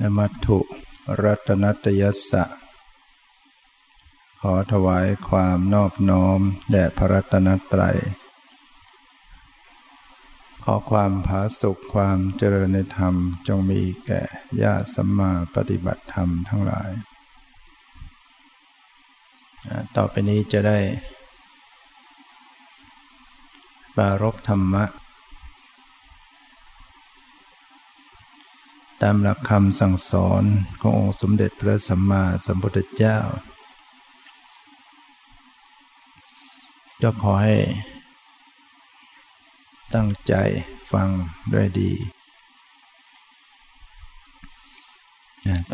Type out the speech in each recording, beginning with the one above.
นมัตถุรัตนัตยัสสะ ขอถวายความนอบน้อม แด่พระรัตนตรัย ขอความผาสุขความเจริญในธรรมจงมีแก่ญาติสัมมาปฏิบัติธรรมทั้งหลาย ต่อไปนี้จะได้ปารบธรรมะ ตามหลักคำสั่งสอนขององค์สมเด็จพระสัมมาสัมพุทธเจ้า ก็ขอให้ ตั้งใจฟังด้วยดี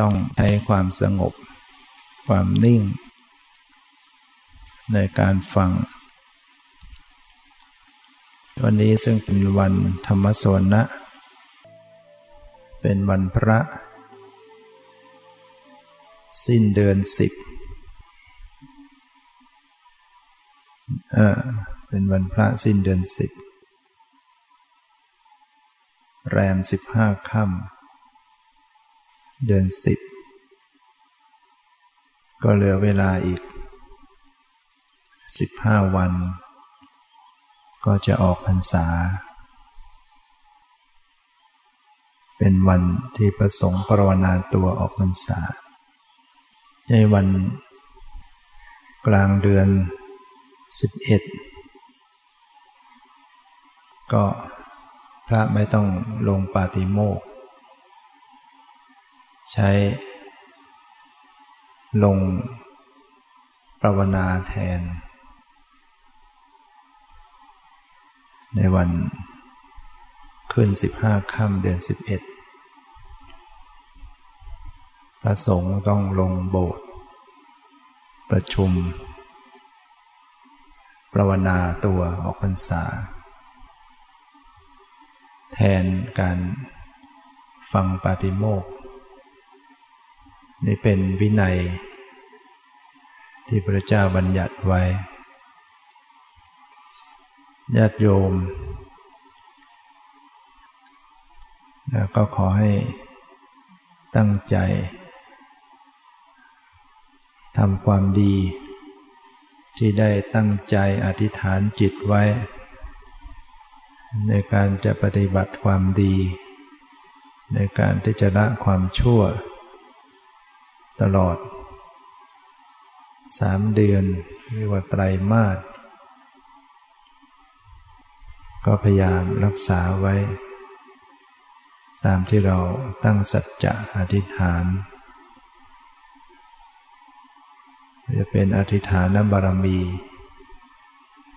ต้องใช้ความสงบ ความนิ่ง ในการฟัง วันนี้ซึ่งเป็นวันธรรมสวนะ เป็นวันพระ สิ้นเดือนสิบเออเป็นวันพระสิ้นเดือนสิบแรมสิบห้าค่ำเดือนสิบก็เหลือเวลาอีกสิบห้าวัน ก็จะออกพรรษา เป็นวันที่ประสงค์ปรวนาตัวออกพรรษาในวันกลางเดือน 11 ก็พระไม่ต้องลงปาติโมก ใช้ลงปรวนาแทน ในวันขึ้นสิบห้าค่ำเดือนสิบเอ็ด พระสงฆ์ต้องลงโบสถ์ประชุมปรวนาตัวออกพรรษา แทนการฟังปาติโมกนี่เป็นวินัย ที่พระเจ้าบัญญัติไว้ญาติโยม แล้วก็ขอให้ตั้งใจ ทำความดี ที่ได้ตั้งใจอธิษฐานจิตไว้ ในการจะปฏิบัติความดี ในการที่จะละความชั่ว ตลอดสามเดือนเรียกว่าไตรมาสก็พยายามรักษาไว้ ตามที่เราตั้งสัจจะอธิษฐาน จะเป็นอธิฐานบารมี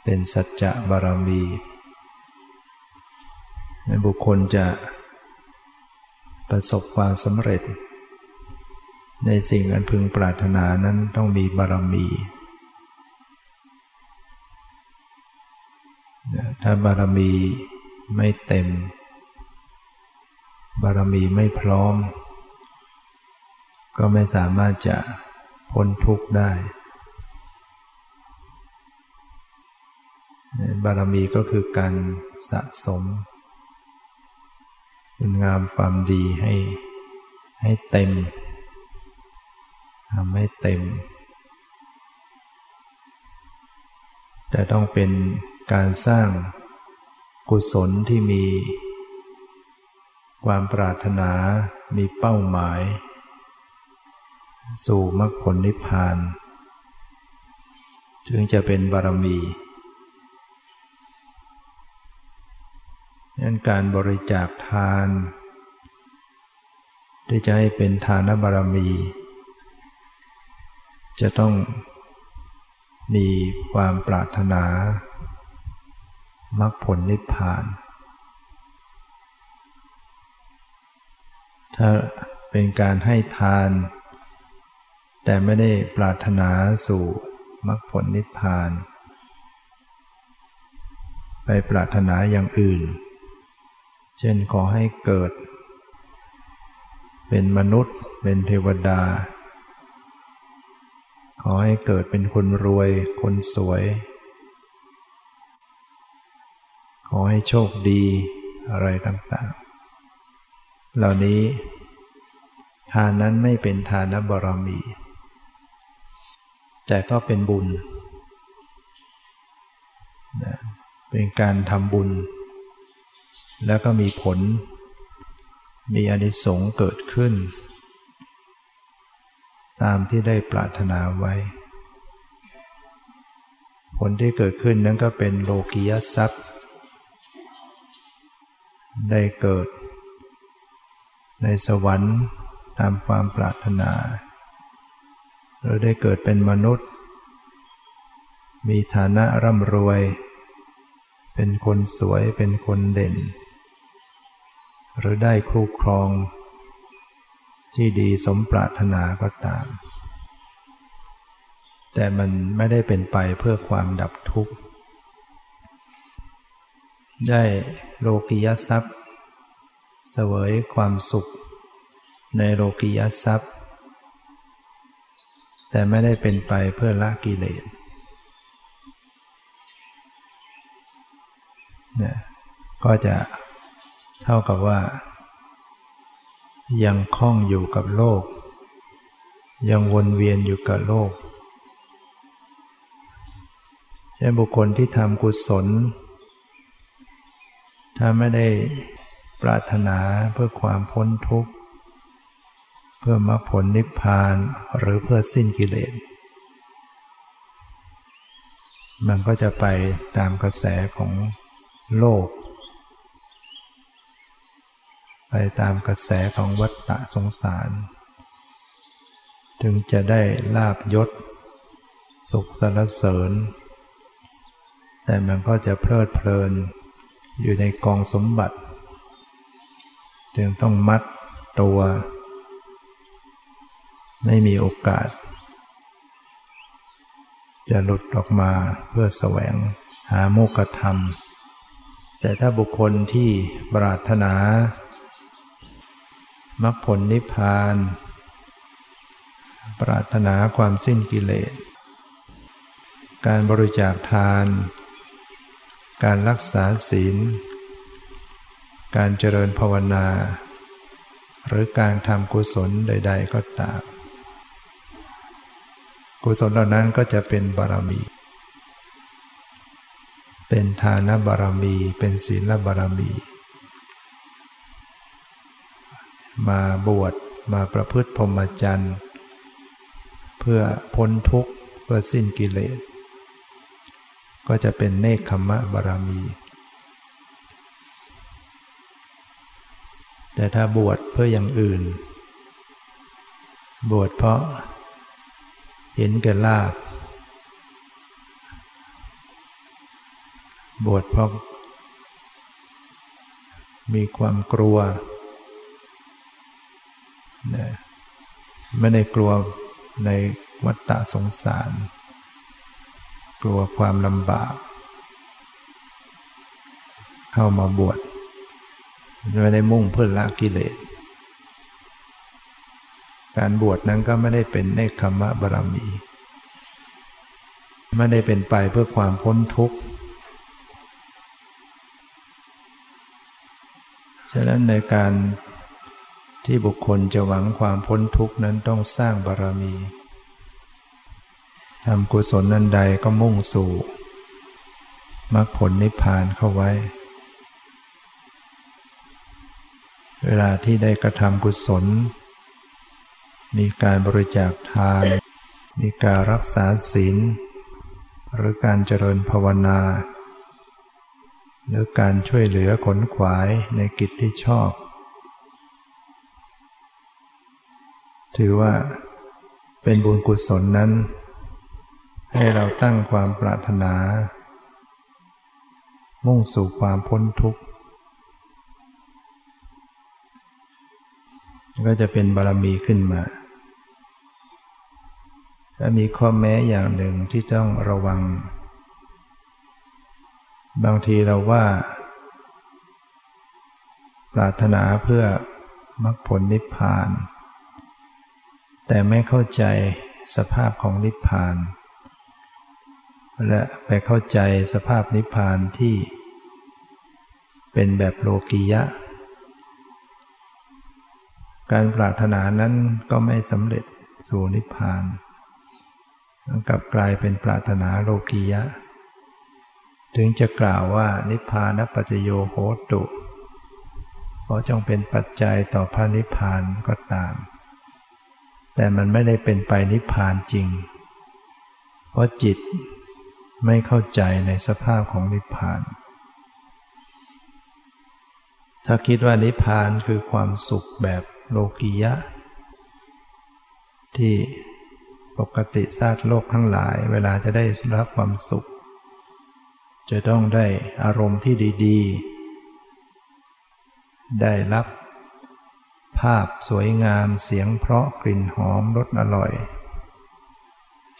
เป็นสัจจะบารมีบุคคลจะประสบความสำเร็จ ในสิ่งอันพึงปรารถนานั้นต้องมีบารมี ถ้าบารมีไม่เต็ม บารมีไม่พร้อม ก็ไม่สามารถจะ พ้นทุกข์ได้ บารมีก็คือการสะสม คุณงามความดีให้ให้เต็มทำให้เต็ม แต่ต้องเป็นการสร้างกุศลที่มีความปรารถนา มีเป้าหมาย สู่มรรคผลนิพพานถึงจะเป็นบารมีนั้นการบริจาคทาน ที่จะให้เป็นทานบารมี จะต้องมีความปรารถนามรรคผลนิพพาน ถ้าเป็นการให้ทาน แต่ไม่ได้ปรารถนาสู่มรรคผลนิพพาน ไปปรารถนาอย่างอื่น เช่นขอให้เกิด เป็นมนุษย์ เป็นเทวดา ขอให้เกิดเป็นคนรวย คนสวย ขอให้โชคดีอะไรต่างๆ เหล่านี้ทานนั้นไม่เป็นทานบารมี แต่ก็เป็นบุญ เป็นการทำบุญ แล้วก็มีผล มีอนิสงส์เกิดขึ้น ตามที่ได้ปรารถนาไว้ ผลที่เกิดขึ้นนั้นก็เป็นโลกียทรัพย์ ได้เกิดในสวรรค์ตามความปรารถนา หรือได้เกิดเป็นมนุษย์ มีฐานะร่ำรวย เป็นคนสวยเป็นคนเด่น หรือได้ครูครอง ที่ดีสมปรารถนาก็ตาม แต่มันไม่ได้เป็นไปเพื่อความดับทุกข์ ได้โลกิยทรัพย์ เสวยความสุข ในโลกิยทรัพย์ แต่ไม่ได้เป็นไปเพื่อละกิเลสเนี่ยก็จะเท่ากับว่า ยังคล้องอยู่กับโลก ยังวนเวียนอยู่กับโลกใช่บุคคลที่ทำกุศล ถ้าไม่ได้ปรารถนาเพื่อความพ้นทุกข์ เพื่อมรรคผลนิพพานหรือเพื่อสิ้นกิเลส มันก็จะไปตามกระแสของโลก ไปตามกระแสของวัฏฏะสงสารถึงจะได้ลาบยศ สุขสรรเสริญ แต่มันก็จะเพลิดเพลินอยู่ในกองสมบัติ จึงต้องมัดตัว ไม่มีโอกาส จะหลุดออกมาเพื่อแสวงหาโมกธรรม แต่ถ้าบุคคลที่ปรารถนามรรคผลนิพพาน ปรารถนาความสิ้นกิเลส การบริจาคทาน การรักษาศีล การเจริญภาวนา หรือการทำกุศลใด ๆ ก็ตาม กุศลเหล่านั้นก็จะเป็นบารมี เป็นทานบารมี เป็นศีลบารมี มาบวชมาประพฤติพรหมจรรย์เพื่อพ้นทุกข์เพื่อสิ้นกิเลส ก็จะเป็นเนคขมะบารมี แต่ถ้าบวชเพื่ออย่างอื่น บวชเพราะ เห็นแก่ลาบบวชเพราะมีความกลัวไม่ได้กลัวในวัฏฏะสงสาร กลัวความลำบาก เข้ามาบวชไม่ได้มุ่งเพื่อละกิเลส การบวชนั้นก็ไม่ได้เป็นเนคขมะบารมี ไม่ได้เป็นไปเพื่อความพ้นทุกข์ ฉะนั้นในการที่บุคคลจะหวังความพ้นทุกข์นั้นต้องสร้างบารมีทำกุศลนันใดก็มุ่งสู่มรรคผลนิพพานเข้าไว้ เวลาที่ได้กระทำกุศล มีการบริจาคทาน มีการรักษาศีล หรือการเจริญภาวนา หรือการช่วยเหลือขนขวายในกิจที่ชอบ ถือว่าเป็นบุญกุศลนั้น ให้เราตั้งความปรารถนา มุ่งสู่ความพ้นทุกข์ก็จะเป็นบารมีขึ้นมา และมีข้อแม้อย่างหนึ่งที่ต้องระวัง บางทีเราว่า ปรารถนาเพื่อมรรคผลนิพพาน แต่ไม่เข้าใจสภาพของนิพพาน และไปเข้าใจสภาพนิพพานที่เป็นแบบโลกียะ การปรารถนานั้นก็ไม่สำเร็จสู่นิพพาน กลับกลายเป็นปรารถนาโลกียะ ถึงจะกล่าวว่านิพพานปัจโยโหตุ เพราะจงเป็นปัจจัยต่อพระนิพพานก็ตาม แต่มันไม่ได้เป็นไปนิพพานจริง เพราะจิตไม่เข้าใจในสภาพของนิพพาน ถ้าคิดว่านิพพานคือความสุขแบบโลกียะ ที่ ปกติซาตโลกทั้งหลาย เวลาจะได้รับความสุข จะต้องได้อารมณ์ที่ดี ๆ ได้รับ ภาพสวยงามเสียงเพราะกลิ่นหอมรสอร่อย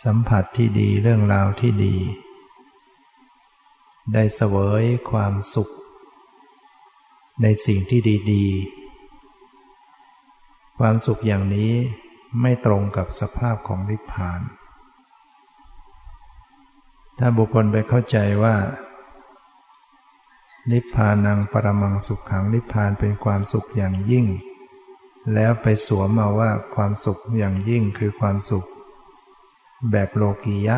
สัมผัสที่ดีเรื่องราวที่ดี ได้เสวยความสุข ในสิ่งที่ดี ๆ ความสุขอย่างนี้ ไม่ตรงกับสภาพของนิพพาน ถ้าบุคคลไปเข้าใจว่า นิพพานังปรมังสุขขังนิพพานเป็นความสุขอย่างยิ่ง แล้วไปสวมมาว่าความสุขอย่างยิ่งคือความสุข แบบโลกียะ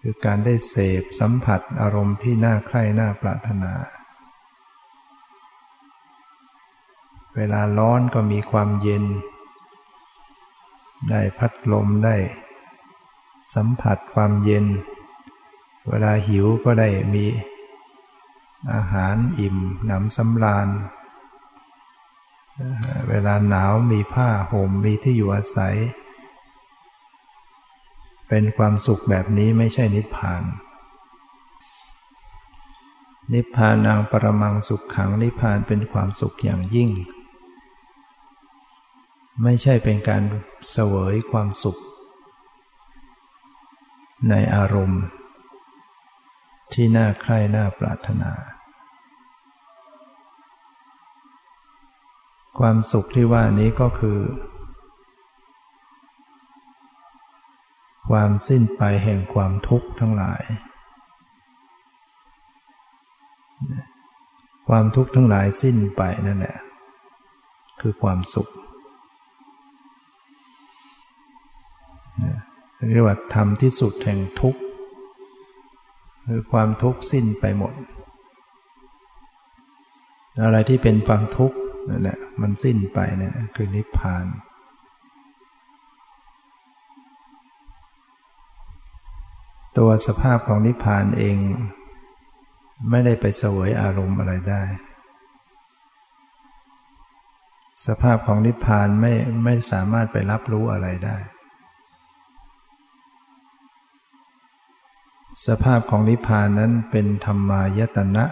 คือการได้เสพสัมผัสอารมณ์ที่น่าใคร่น่าปรารถนาเวลาร้อนก็มีความเย็น ได้พัดลมได้ สัมผัสความเย็น เวลาหิวก็ได้มี อาหารอิ่มหนำสำราญ เวลาหนาวมีผ้าห่มมีที่อยู่อาศัย เป็นความสุขแบบนี้ไม่ใช่นิพพานนิพพานังปรมังสุขขังนิพพานเป็นความสุขอย่างยิ่ง ไม่ใช่เป็นการเสวยความสุข ในอารมณ์ ที่น่าใคร่น่าปรารถนา ความสุขที่ว่านี้ก็คือ ความสิ้นไปแห่งความทุกข์ทั้งหลาย ความทุกข์ทั้งหลายสิ้นไปนั่นแหละคือความสุข เรียกว่าทำที่สุดแห่งทุกข์คือความทุกข์สิ้นไปหมด อะไรที่เป็นความทุกข์นั่นแหละมันสิ้นไปนี่คือนิพพาน ตัวสภาพของนิพพานเอง ไม่ได้ไปเสวยอารมณ์อะไรได้ สภาพของนิพพานไม่ไม่สามารถไปรับรู้อะไรได้ สภาพของนิพพานนั้นเป็นธรรมายตนะ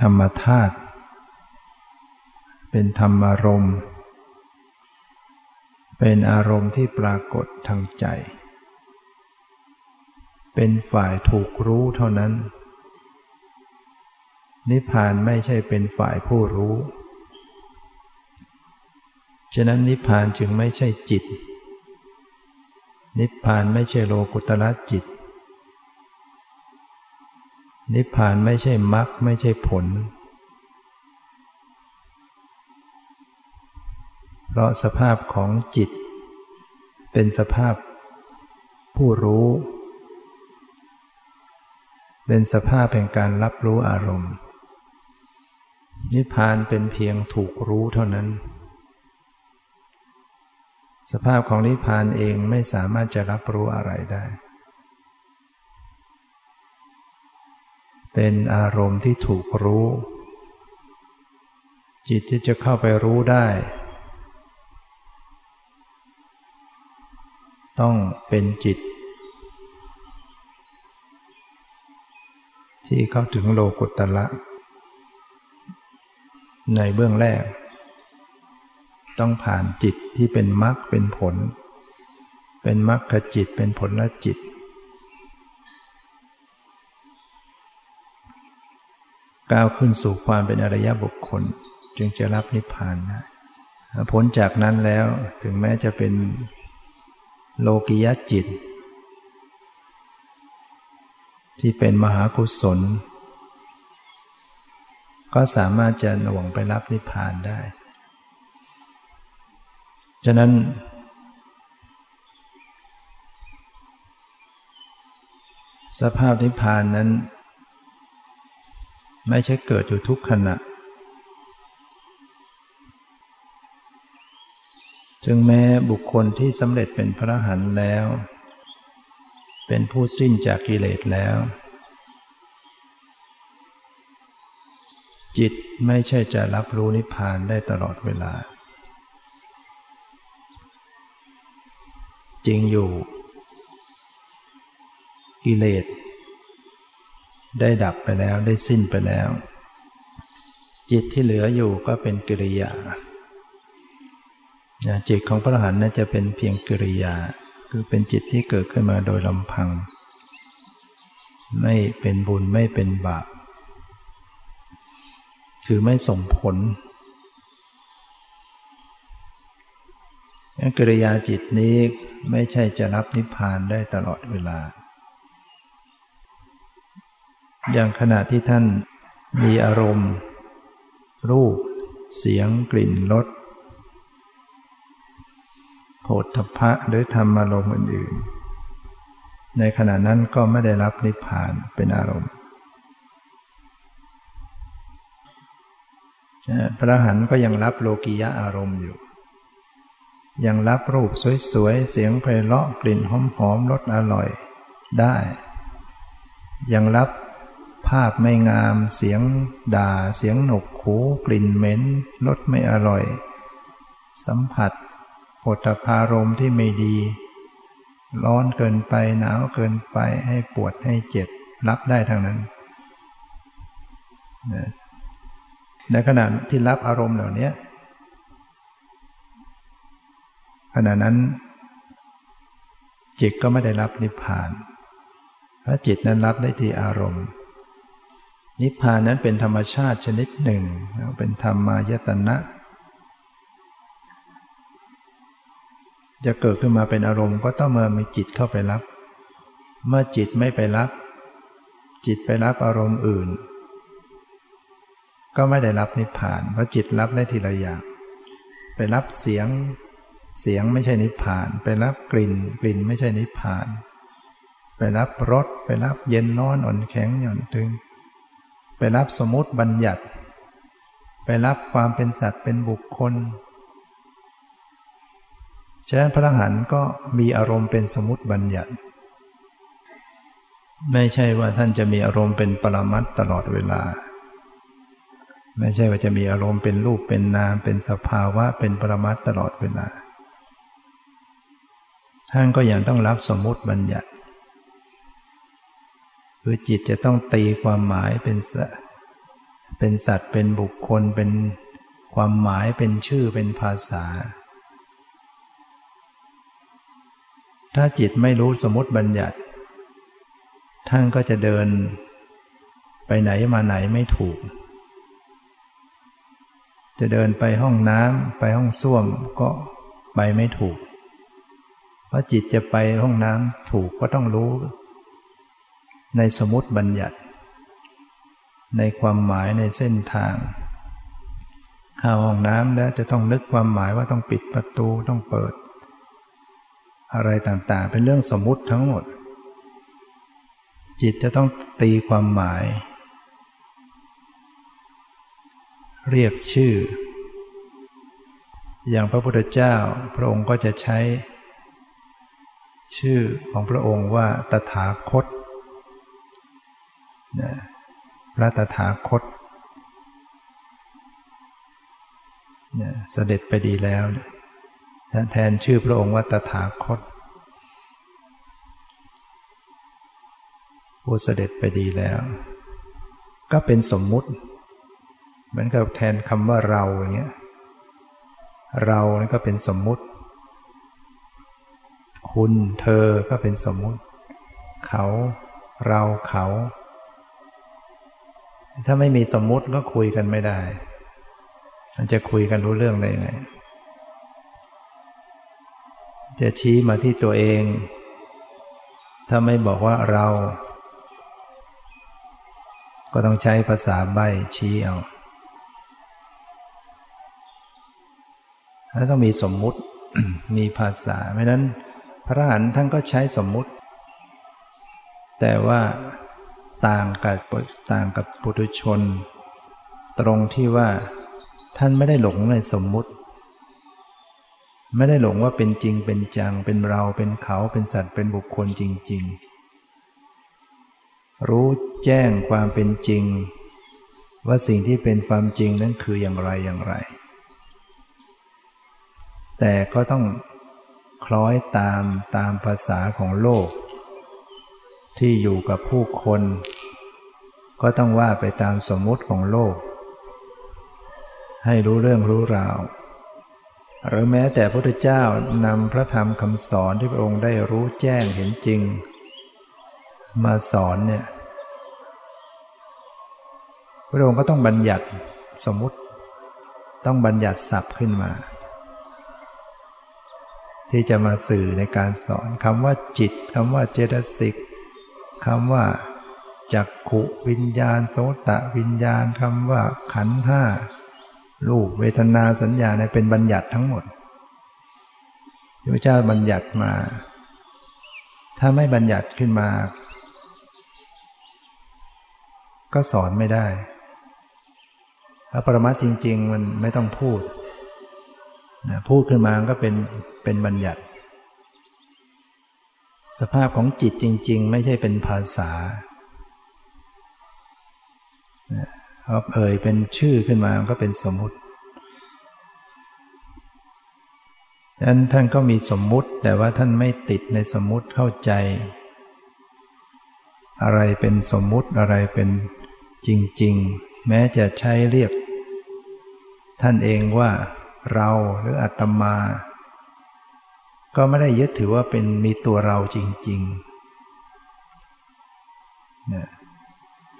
ธรรมธาตุเป็นธรรมารมณ์ เป็นอารมณ์ที่ปรากฏทางใจ เป็นฝ่ายถูกรู้เท่านั้น นิพพานไม่ใช่เป็นฝ่ายผู้รู้ ฉะนั้นนิพพานจึงไม่ใช่จิต นิพพานไม่ใช่โลกุตละจิต นิพพานไม่ใช่มรรคไม่ใช่ผล เพราะสภาพของจิต เป็นสภาพผู้รู้ เป็นสภาพแห่งการรับรู้อารมณ์ นิพพานเป็นเพียงถูกรู้เท่านั้น สภาพของนิพพานเองไม่สามารถจะรับรู้อะไรได้ เป็นอารมณ์ที่ถูกรู้ จิตที่จะเข้าไปรู้ได้ ต้องเป็นจิต ที่เข้าถึงโลกุตตะในเบื้องแรก ต้องผ่านจิตที่เป็นมรรคเป็นผล เป็นมรรคจิตเป็นผลละจิต ก้าวขึ้นสู่ความเป็นอริยบุคคล จึงจะรับนิพพานได้พ้นจากนั้นแล้วถึงแม้จะเป็นโลกิยจิต ที่เป็นมหากุศล ก็สามารถจะหน่วงไปรับนิพพานได้ ฉะนั้น สภาพนิพพานนั้น ไม่ใช่เกิดอยู่ทุกขณะจึงแม้บุคคลที่สำเร็จเป็นพระหันแล้ว เป็นผู้สิ้นจากกิเลสแล้ว จิตไม่ใช่จะรับรู้นิพพานได้ตลอดเวลา จริงอยู่ กิเลสได้ดับไปแล้วได้สิ้นไปแล้ว จิตที่เหลืออยู่ก็เป็นกิริยาจิตของพระอรหันต์น่าจะเป็นเพียงกิริยา คือเป็นจิตที่เกิดขึ้นมาโดยลำพัง ไม่เป็นบุญไม่เป็นบาปคือไม่ส่งผล กิริยาจิตนี้ไม่ใช่จะรับนิพพานได้ตลอดเวลา อย่างขณะที่ท่านมีอารมณ์ รูป เสียงกลิ่นรสโฏฐพะหรือธรรมอารมณ์อื่นๆ ในขณะนั้นก็ไม่ได้รับนิพพานเป็นอารมณ์พระหันก็ยังรับโลกิยะอารมณ์อยู่ ยังรับรูปสวยๆ เสียงไพเราะกลิ่นหอมๆรสอร่อยได้ ยังรับภาพไม่งามเสียงด่าเสียงหนกหูกลิ่นเหม็นรสไม่อร่อย สัมผัสปวดพารมที่ไม่ดี ร้อนเกินไปหนาวเกินไปให้ปวดให้เจ็บรับได้ทางนั้นในขณะที่รับอารมณ์เหล่านี้ ขณะนั้น จิตก็ไม่ได้รับนิพพาน เพราะจิตนั้นรับได้ที่อารมณ์ นิพพานนั้นเป็นธรรมชาติชนิดหนึ่ง เป็นธรรมายตนะ จะเกิดขึ้นมาเป็นอารมณ์ก็ต้องมามีจิตเข้าไปรับ เมื่อจิตไม่ไปรับ จิตไปรับอารมณ์อื่น ก็ไม่ได้รับนิพพาน เพราะจิตรับได้ทีละอย่าง ไปรับเสียง เสียงไม่ใช่นิพพาน ไปรับกลิ่น กลิ่นไม่ใช่นิพพาน ไปรับรสไปรับเย็นร้อนอ่อนแข็งหย่อนตึง ไปรับสมมติบัญญัติ ไปรับความเป็นสัตว์เป็นบุคคลฉะนั้นพระอรหันต์ก็มีอารมณ์เป็นสมมติบัญญัติ ไม่ใช่ว่าท่านจะมีอารมณ์เป็นปรมัตตลอดเวลา ไม่ใช่ว่าจะมีอารมณ์เป็นรูปเป็นนามเป็นสภาวะเป็นปรมัตตลอดเวลา ท่านก็ยังต้องรับสมมติบัญญัติ คือจิตจะต้องตีความหมายเป็นสัตว์เป็นสัตว์เป็นบุคคลเป็นความหมายเป็นชื่อเป็นภาษา ถ้าจิตไม่รู้สมมติบัญญัติ ท่านก็จะเดินไปไหนมาไหนไม่ถูก จะเดินไปห้องน้ำไปห้องส้วมก็ไปไม่ถูก เพราะจิตจะไปห้องน้ำถูกก็ต้องรู้ ในสมมติบัญญัติ ในความหมายในเส้นทางเข้าห้องน้ำแล้วจะต้องนึกความหมายว่าต้องปิดประตูต้องเปิด อะไรต่างๆ เป็นเรื่องสมมติทั้งหมด จิตจะต้องตีความหมาย เรียกชื่อ อย่างพระพุทธเจ้าพระองค์ก็จะใช้ ชื่อของพระองค์ว่าตถาคตพระตถาคตเสด็จไปดีแล้วแทนชื่อพระองค์ว่าตถาคตผู้เสด็จไปดีแล้ว ก็เป็นสมมุติ เหมือนกับแทนคำว่าเราอย่างเงี้ยเรานี่ก็เป็นสมมุติ คุณเธอก็เป็นสมมุติ เขาเราเขา ถ้าไม่มีสมมุติก็คุยกันไม่ได้มันจะคุยกันรู้เรื่องได้ยังไง จะชี้มาที่ตัวเอง ถ้าไม่บอกว่าเรา ก็ต้องใช้ภาษาใบชี้เอาแล้วต้องมีสมมุติมีภาษาไม่าะนั้น พระอรหันต์ท่านก็ใช้สมมุติ แต่ว่าต่างกับต่างกับปุถุชน ตรงที่ว่าท่านไม่ได้หลงในสมมุติ ไม่ได้หลงว่าเป็นจริงเป็นจัง เป็นเราเป็นเขาเป็นสัตว์เป็นบุคคลจริง ๆ รู้แจ้งความเป็นจริง ว่าสิ่งที่เป็นความจริงนั้นคืออย่างไรอย่างไร แต่ก็ต้อง ล้อยตามตามภาษาของโลก ที่อยู่กับผู้คน ก็ต้องว่าไปตามสมมุติของโลก ให้รู้เรื่องรู้ราวหรือแม้แต่พระพุทธเจ้านำพระธรรมคำสอนที่พระองค์ได้รู้แจ้งเห็นจริง มาสอนเนี่ยพระองค์ก็ต้องบัญญัติสมมุติ ต้องบัญญัติศัพท์ขึ้นมา ที่จะมาสื่อในการสอนคำว่าจิตคำว่าเจตสิกคำว่าจักขุวิญญาณ โสตะวิญญาณคำว่าขันห้ารูปเวทนาสัญญาเนี่ยเป็นบัญญัติทั้งหมดพระเจ้าบัญญัติมา ถ้าไม่บัญญัติขึ้นมา ก็สอนไม่ได้พระปรมัตจริง ๆ มันไม่ต้องพูด พูดขึ้นมาก็เป็นเป็นบัญญัติ สภาพของจิตจริง ๆ ไม่ใช่เป็นภาษาพอเอ่ยเป็นชื่อขึ้นมาก็เป็นสมมุติดังนั้นท่านก็มีสมมุติแต่ว่าท่านไม่ติดในสมมุติเข้าใจ อะไรเป็นสมมุติอะไรเป็นจริง ๆ แม้จะใช้เรียก ท่านเองว่า เราหรืออัตมา ก็ไม่ได้ยึดถือว่าเป็นมีตัวเราจริงๆ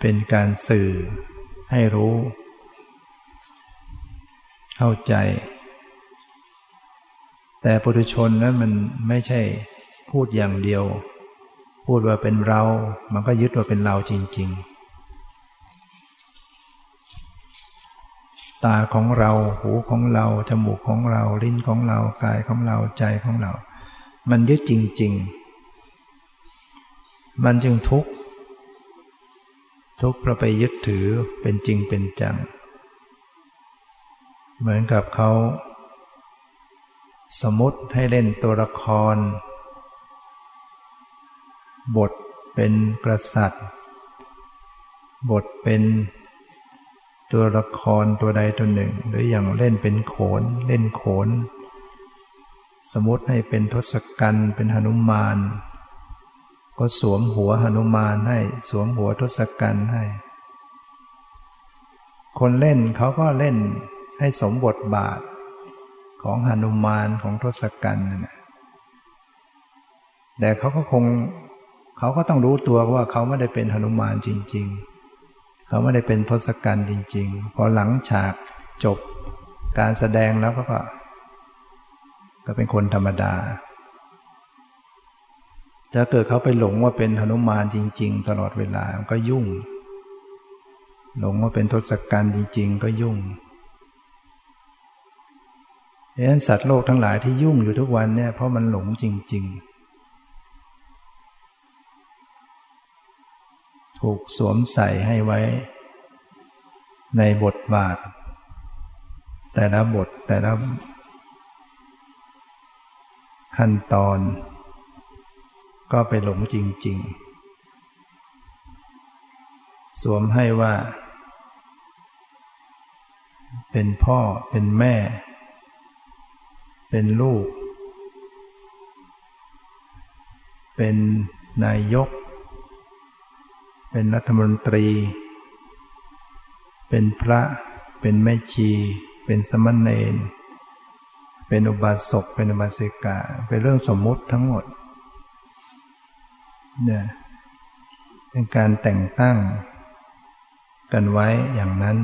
เป็นการสื่อให้รู้ เข้าใจ แต่ปุถุชนนั้นมันไม่ใช่พูดอย่างเดียว พูดว่าเป็นเรา มันก็ยึดว่าเป็นเราจริง ๆ ตาของเรา หูของเรา จมูกของเรา ลิ้นของเรา กายของเรา ใจของเรา มันยึดจริง ๆ มันจึงทุกข์ ทุกข์เพราะไปยึดถือเป็นจริงเป็นจัง เหมือนกับเขาสมมติให้เล่นตัวละคร บทเป็นกษัตริย์ บทเป็น ตัวละครตัวใดตัวหนึ่ง หรืออย่างเล่นเป็นโขน เล่นโขน สมมติให้เป็นทศกัณฐ์เป็นหนุมาน ก็สวมหัวหนุมานให้สวมหัวทศกัณฐ์ให้ คนเล่นเขาก็เล่นให้สมบทบาทของหนุมานของทศกัณฐ์นะแต่เขาก็คง เขาก็ต้องรู้ตัวว่าเขาไม่ได้เป็นหนุมานจริง ๆ เขาไม่ได้เป็นทศกัณฐ์จริง ๆ พอหลังฉากจบการแสดงแล้วก็ ก็เป็นคนธรรมดา ถ้าเกิดเขาไปหลงว่าเป็นหนุมานจริง ๆ ตลอดเวลาก็ยุ่ง หลงว่าเป็นทศกัณฐ์จริง ๆ ก็ยุ่งดังนั้นสัตว์โลกทั้งหลายที่ยุ่งอยู่ทุกวันเนี่ยเพราะมันหลงจริง ๆ ถูกสวมใส่ให้ไว้ ในบทบาท แต่ละบทแต่ละขั้นตอน ก็ไปหลงจริง ๆ สวมให้ว่า เป็นพ่อเป็นแม่ เป็นลูก เป็นนายก เป็นรัฐมนตรี เป็นพระ เป็นแม่ชี เป็นสมณเณร เป็นอุบาสก เป็นอุบาสิกา เป็นเรื่องสมมุติทั้งหมดเนี่ยเป็นการแต่งตั้งกันไว้อย่างนั้น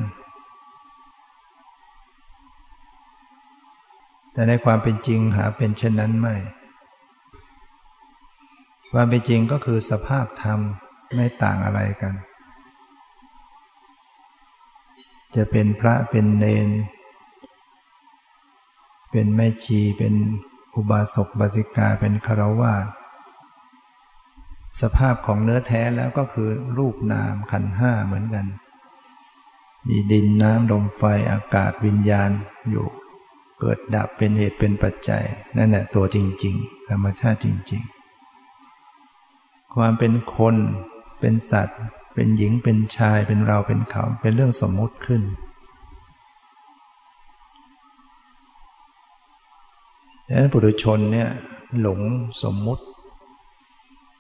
แต่ในความเป็นจริงหาเป็นเช่นนั้นไม่ ความเป็นจริงก็คือสภาพธรรม ไม่ต่างอะไรกัน จะเป็นพระเป็นเนน เป็นแม่ชีเป็นอุบาสกบาสิกาเป็นคารวาสสภาพของเนื้อแท้แล้วก็คือรูปนามขันห้าเหมือนกัน มีดินน้ำลมไฟอากาศวิญญาณอยู่เกิดดับเป็นเหตุเป็นปัจจัย นั่นแหละตัวจริง ๆ ธรรมชาติจริง ๆ ความเป็นคน เป็นสัตว์ เป็นหญิงเป็นชายเป็นเราเป็นเขา เป็นเรื่องสมมุติขึ้นดังนั้นปุถุชนเนี่ยหลงสมมุติ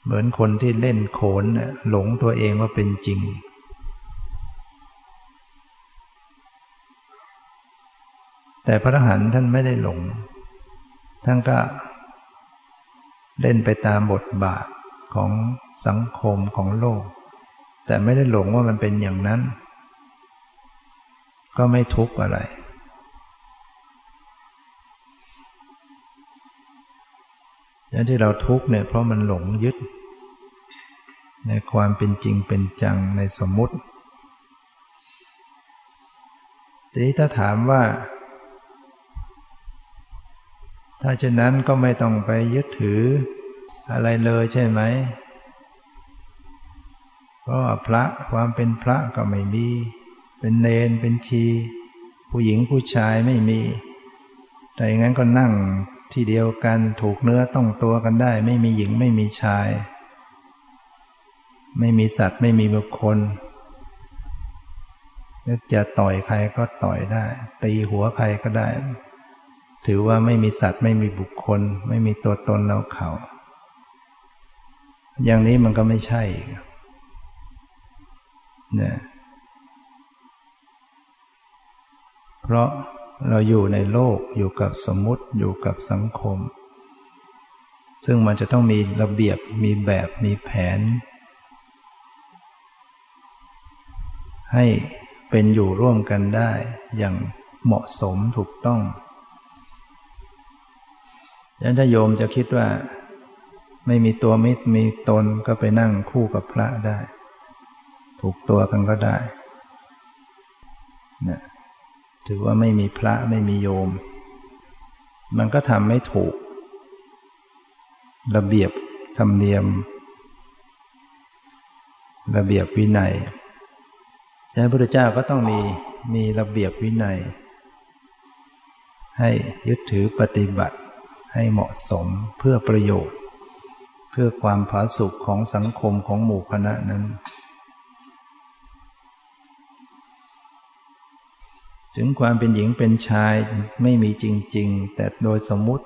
เหมือนคนที่เล่นโขนหลงตัวเองว่าเป็นจริง แต่พระอรหันต์ท่านไม่ได้หลง ท่านก็เล่นไปตามบทบาท ของสังคมของโลก แต่ไม่ได้หลงว่ามันเป็นอย่างนั้น ก็ไม่ทุกข์อะไรอย่างที่เราทุกข์เนี่ยเพราะมันหลงยึด ในความเป็นจริงเป็นจังในสมมุติทีนี้ถ้าถามว่า ถ้าเช่นนั้นก็ไม่ต้องไปยึดถือ อะไรเลยใช่ไหม เพราะพระความเป็นพระก็ไม่มี เป็นเนนเป็นชี ผู้หญิงผู้ชายไม่มี แต่อย่างนั้นก็นั่งที่เดียวกันถูกเนื้อต้องตัวกันได้ ไม่มีหญิงไม่มีชาย ไม่มีสัตว์ไม่มีบุคคลนึกจะต่อยใครก็ต่อยได้ ตีหัวใครก็ได้ ถือว่าไม่มีสัตว์ไม่มีบุคคล ไม่มีตัวตนเราเขา อย่างนี้มันก็ไม่ใช่เนี่ยเพราะเราอยู่ในโลกอยู่กับสมมติอยู่กับสังคม ซึ่งมันจะต้องมีระเบียบมีแบบมีแผน ให้เป็นอยู่ร่วมกันได้อย่างเหมาะสมถูกต้องยันถ้าโยมจะคิดว่า ไม่มีตัวมิตรมีตนก็ไปนั่งคู่กับพระได้ ถูกตัวกันก็ได้เนี่ยถือว่าไม่มีพระไม่มีโยม มันก็ทำไม่ถูก ระเบียบธรรมเนียม ระเบียบวินัยฉะนั้นพระพุทธเจ้าก็ต้องมีมีระเบียบวินัย ให้ยึดถือปฏิบัติให้เหมาะสมเพื่อประโยชน์ พื่อความผาสุกของสังคมของหมู่คณะนั้น ถึงความเป็นหญิงเป็นชายไม่มีจริง ๆ แต่โดยสมมุติ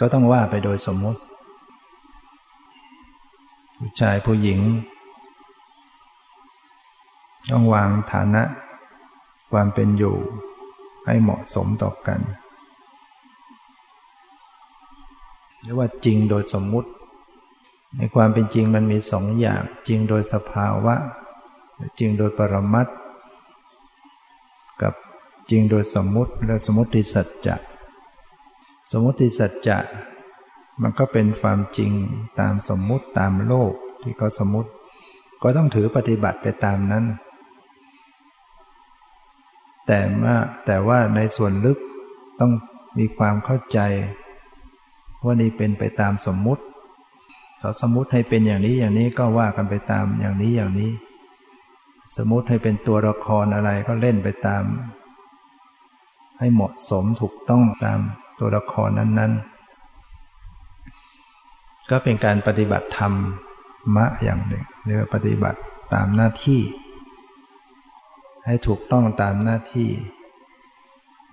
ก็ต้องว่าไปโดยสมมุติ ผู้ชายผู้หญิง ต้องวางฐานะ ความเป็นอยู่ให้เหมาะสมต่อกัน เรียกว่าจริงโดยสมมุติ ในความเป็นจริงมันมีสองอย่าง จริงโดยสภาวะ จริงโดยปรมัตกับจริงโดยสมมุติและสมมติสัจจะสมมติสัจจะมันก็เป็นความจริงตามสมมุติตามโลกที่เขาสมมุติ ก็ต้องถือปฏิบัติไปตามนั้น แต่ว่าแต่ว่าในส่วนลึกต้องมีความเข้าใจ ว่านี่เป็นไปตามสมมุติ เขาสมมุติให้เป็นอย่างนี้อย่างนี้ก็ว่ากันไปตามอย่างนี้อย่างนี้ สมมติให้เป็นตัวละครอะไรก็เล่นไปตาม ให้เหมาะสมถูกต้องตามตัวละครนั้น ๆ ก็เป็นการปฏิบัติธรรมมะอย่างหนึ่งเรียกว่าปฏิบัติตามหน้าที่ ให้ถูกต้องตามหน้าที่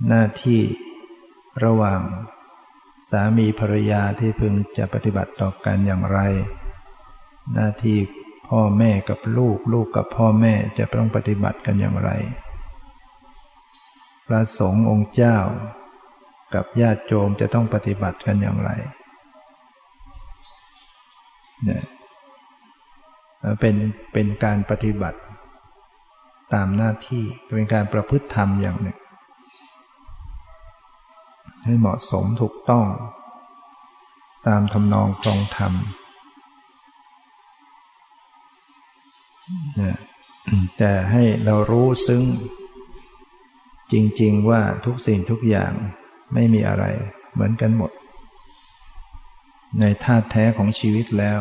หน้าที่ระหว่าง สามีภรรยาที่พึงจะปฏิบัติต่อกันอย่างไร หน้าที่พ่อแม่กับลูกลูกกับพ่อแม่จะต้องปฏิบัติกันอย่างไร พระสงฆ์องค์เจ้า กับญาติโยมจะต้องปฏิบัติกันอย่างไรเนี่ยเป็นเป็นการปฏิบัติตามหน้าที่เป็นการประพฤติธรรมอย่างหนึ่ง ให้เหมาะสมถูกต้อง ตามทำนองครองธรรมแต่ให้เรารู้ซึ้ง จริง ๆ ว่าทุกสิ่งทุกอย่างไม่มีอะไรเหมือนกันหมด ในธาตุแท้ของชีวิตแล้ว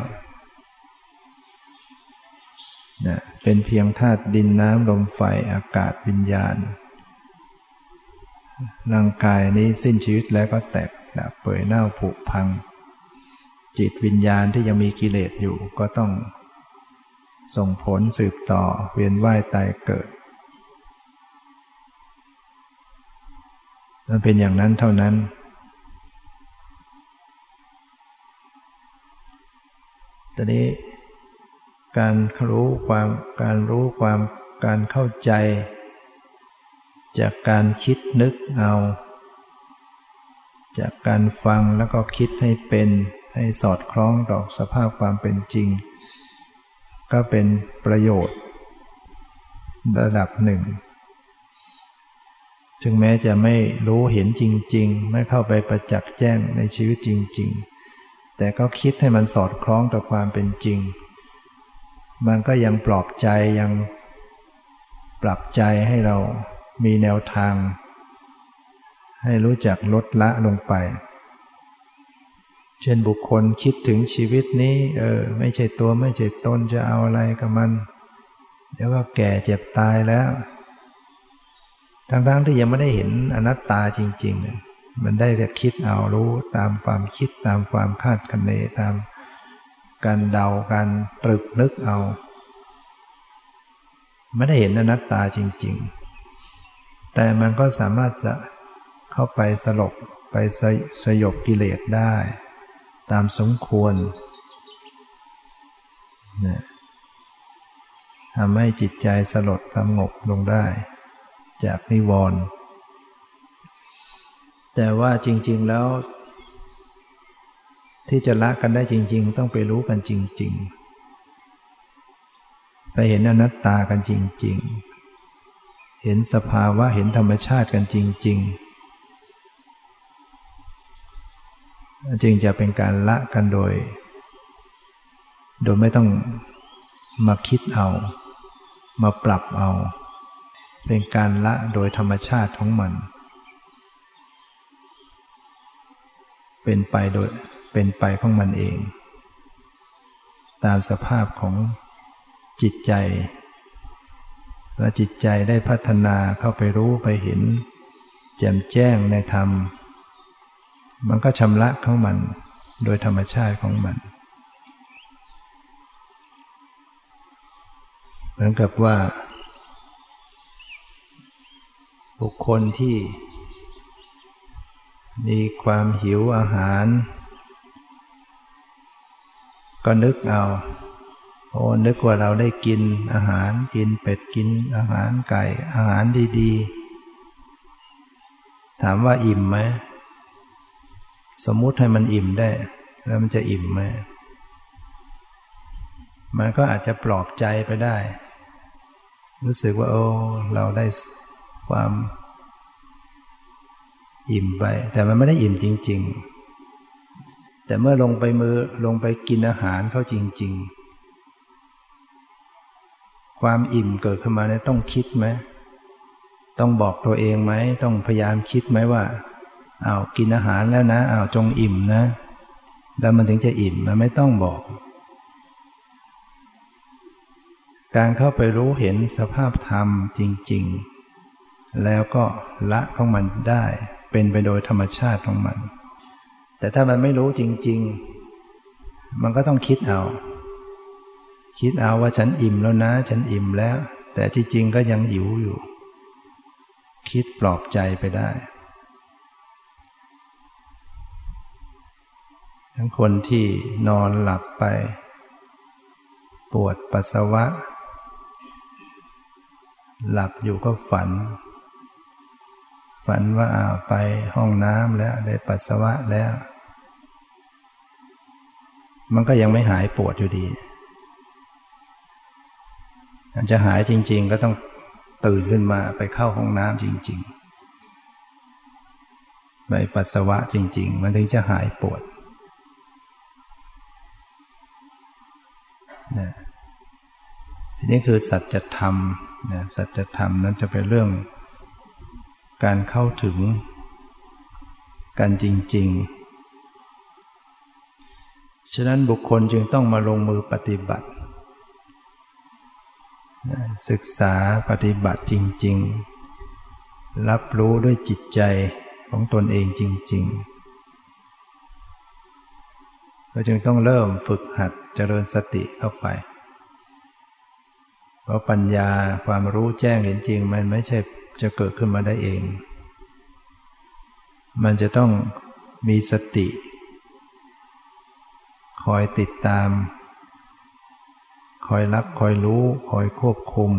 นะเป็นเพียงธาตุดินน้ำลมไฟอากาศวิญญาณ ร่างกายนี้สิ้นชีวิตแล้วก็แตกดับเปื่อยเน่าผุพัง จิตวิญญาณที่ยังมีกิเลสอยู่ก็ต้องส่งผลสืบต่อเวียนว่ายตายเกิด มันเป็นอย่างนั้นเท่านั้น ตอนนี้การรู้ความการรู้ความการเข้าใจ จากการคิดนึกเอา จากการฟังแล้วก็คิดให้เป็นให้สอดคล้องต่อสภาพความเป็นจริง ก็เป็นประโยชน์ ระดับหนึ่ง ถึงแม้จะไม่รู้เห็นจริง ๆ ไม่เข้าไปประจักษ์แจ้งในชีวิตจริง ๆ แต่ก็คิดให้มันสอดคล้องต่อความเป็นจริง มันก็ยังปลอบใจยังปรับใจให้เรา มีแนวทาง ให้รู้จักลดละลงไป เช่นบุคคลคิดถึงชีวิตนี้ เออ ไม่ใช่ตัวไม่ใช่ตนจะเอาอะไรกับมัน เดี๋ยวก็แก่เจ็บตายแล้ว ทั้งๆที่ยังไม่ได้เห็นอนัตตาจริง ๆ มันได้แต่คิดเอารู้ตามความคิดตามความคาดคะเนตามการเดาการตรึกนึกเอา ไม่ได้เห็นอนัตตาจริง ๆ แต่มันก็สามารถจะเข้าไปสลบไปสสยบกิเลสได้ ตามสมควรนะทำให้จิตใจสลดสงบลงได้ จากนิวรณ์แต่ว่าจริง ๆแล้ว ที่จะละกันได้จริง ๆ ต้องไปรู้กันจริง ๆ ไปเห็นอนัตตากันจริง ๆ เห็นสภาวะเห็นธรรมชาติกันจริง ๆ จึงจะเป็นการละกันโดย โดยไม่ต้องมาคิดเอา มาปรับเอา เป็นการละโดยธรรมชาติของมัน เป็นไปโดยเป็นไปของมันเอง ตามสภาพของจิตใจ และจิตใจได้พัฒนาเข้าไปรู้ไปเห็น แจ่มแจ้งในธรรม มันก็ชำระของมันโดยธรรมชาติของมัน เหมือนกับว่า บุคคลที่ มีความหิวอาหาร ก็นึกเอา โอ้นึกว่าเราได้กินอาหารกินเป็ดกินอาหารไก่ อาหารดีๆ ถามว่าอิ่มไหมสมมุติให้มันอิ่มได้ แล้วมันจะอิ่มไหมมันก็อาจจะปลอบใจไปได้ รู้สึกว่า โอ้เราได้ความอิ่มไป แต่มันไม่ได้อิ่มจริง ๆ แต่เมื่อลงไปมือลงไปกินอาหารเข้าจริง ๆ ความอิ่มเกิดขึ้นมาเนี่ยต้องคิดไหมต้องบอกตัวเองไหมต้องพยายามคิดไหมว่าอา้าวกินอาหารแล้วนะอ้าวจงอิ่มนะ แล้วมันถึงจะอิ่มมันไม่ต้องบอก การเข้าไปรู้เห็นสภาพธรรมจริง ๆ แล้วก็ละของมันได้ เป็นไปโดยธรรมชาติของมัน แต่ถ้ามันไม่รู้จริง ๆ มันก็ต้องคิดเอา คิดเอาว่าฉันอิ่มแล้วนะ ฉันอิ่มแล้ว แต่ที่จริงก็ยังหิวอยู่ คิดปลอบใจไปได้ ทั้งคนที่นอนหลับไป ปวดปัสสาวะ หลับอยู่ก็ฝัน ฝันว่าอาไปห้องน้ำแล้วได้ปัสสาวะแล้ว มันก็ยังไม่หายปวดอยู่ดี อันจะหายจริง ๆ ก็ต้องตื่นขึ้นมาไปเข้าห้องน้ำจริง ๆ ไปปัสสาวะจริง ๆ มันถึงจะหายปวดนะนี่คือสัจธรรมนะสัจธรรมนั้นจะเป็นเรื่องการเข้าถึงกันจริง ๆ ฉะนั้นบุคคลจึงต้องมาลงมือปฏิบัติ ศึกษาปฏิบัติจริง ๆ รับรู้ด้วยจิตใจของตนเองจริง ๆ เราจึงต้องเริ่มฝึกหัดเจริญสติเข้าไป เพราะปัญญาความรู้แจ้งเห็นจริง มันไม่ใช่จะเกิดขึ้นมาได้เอง มันจะต้องมีสติ คอยติดตาม คอยรับคอยรู้คอยควบคุม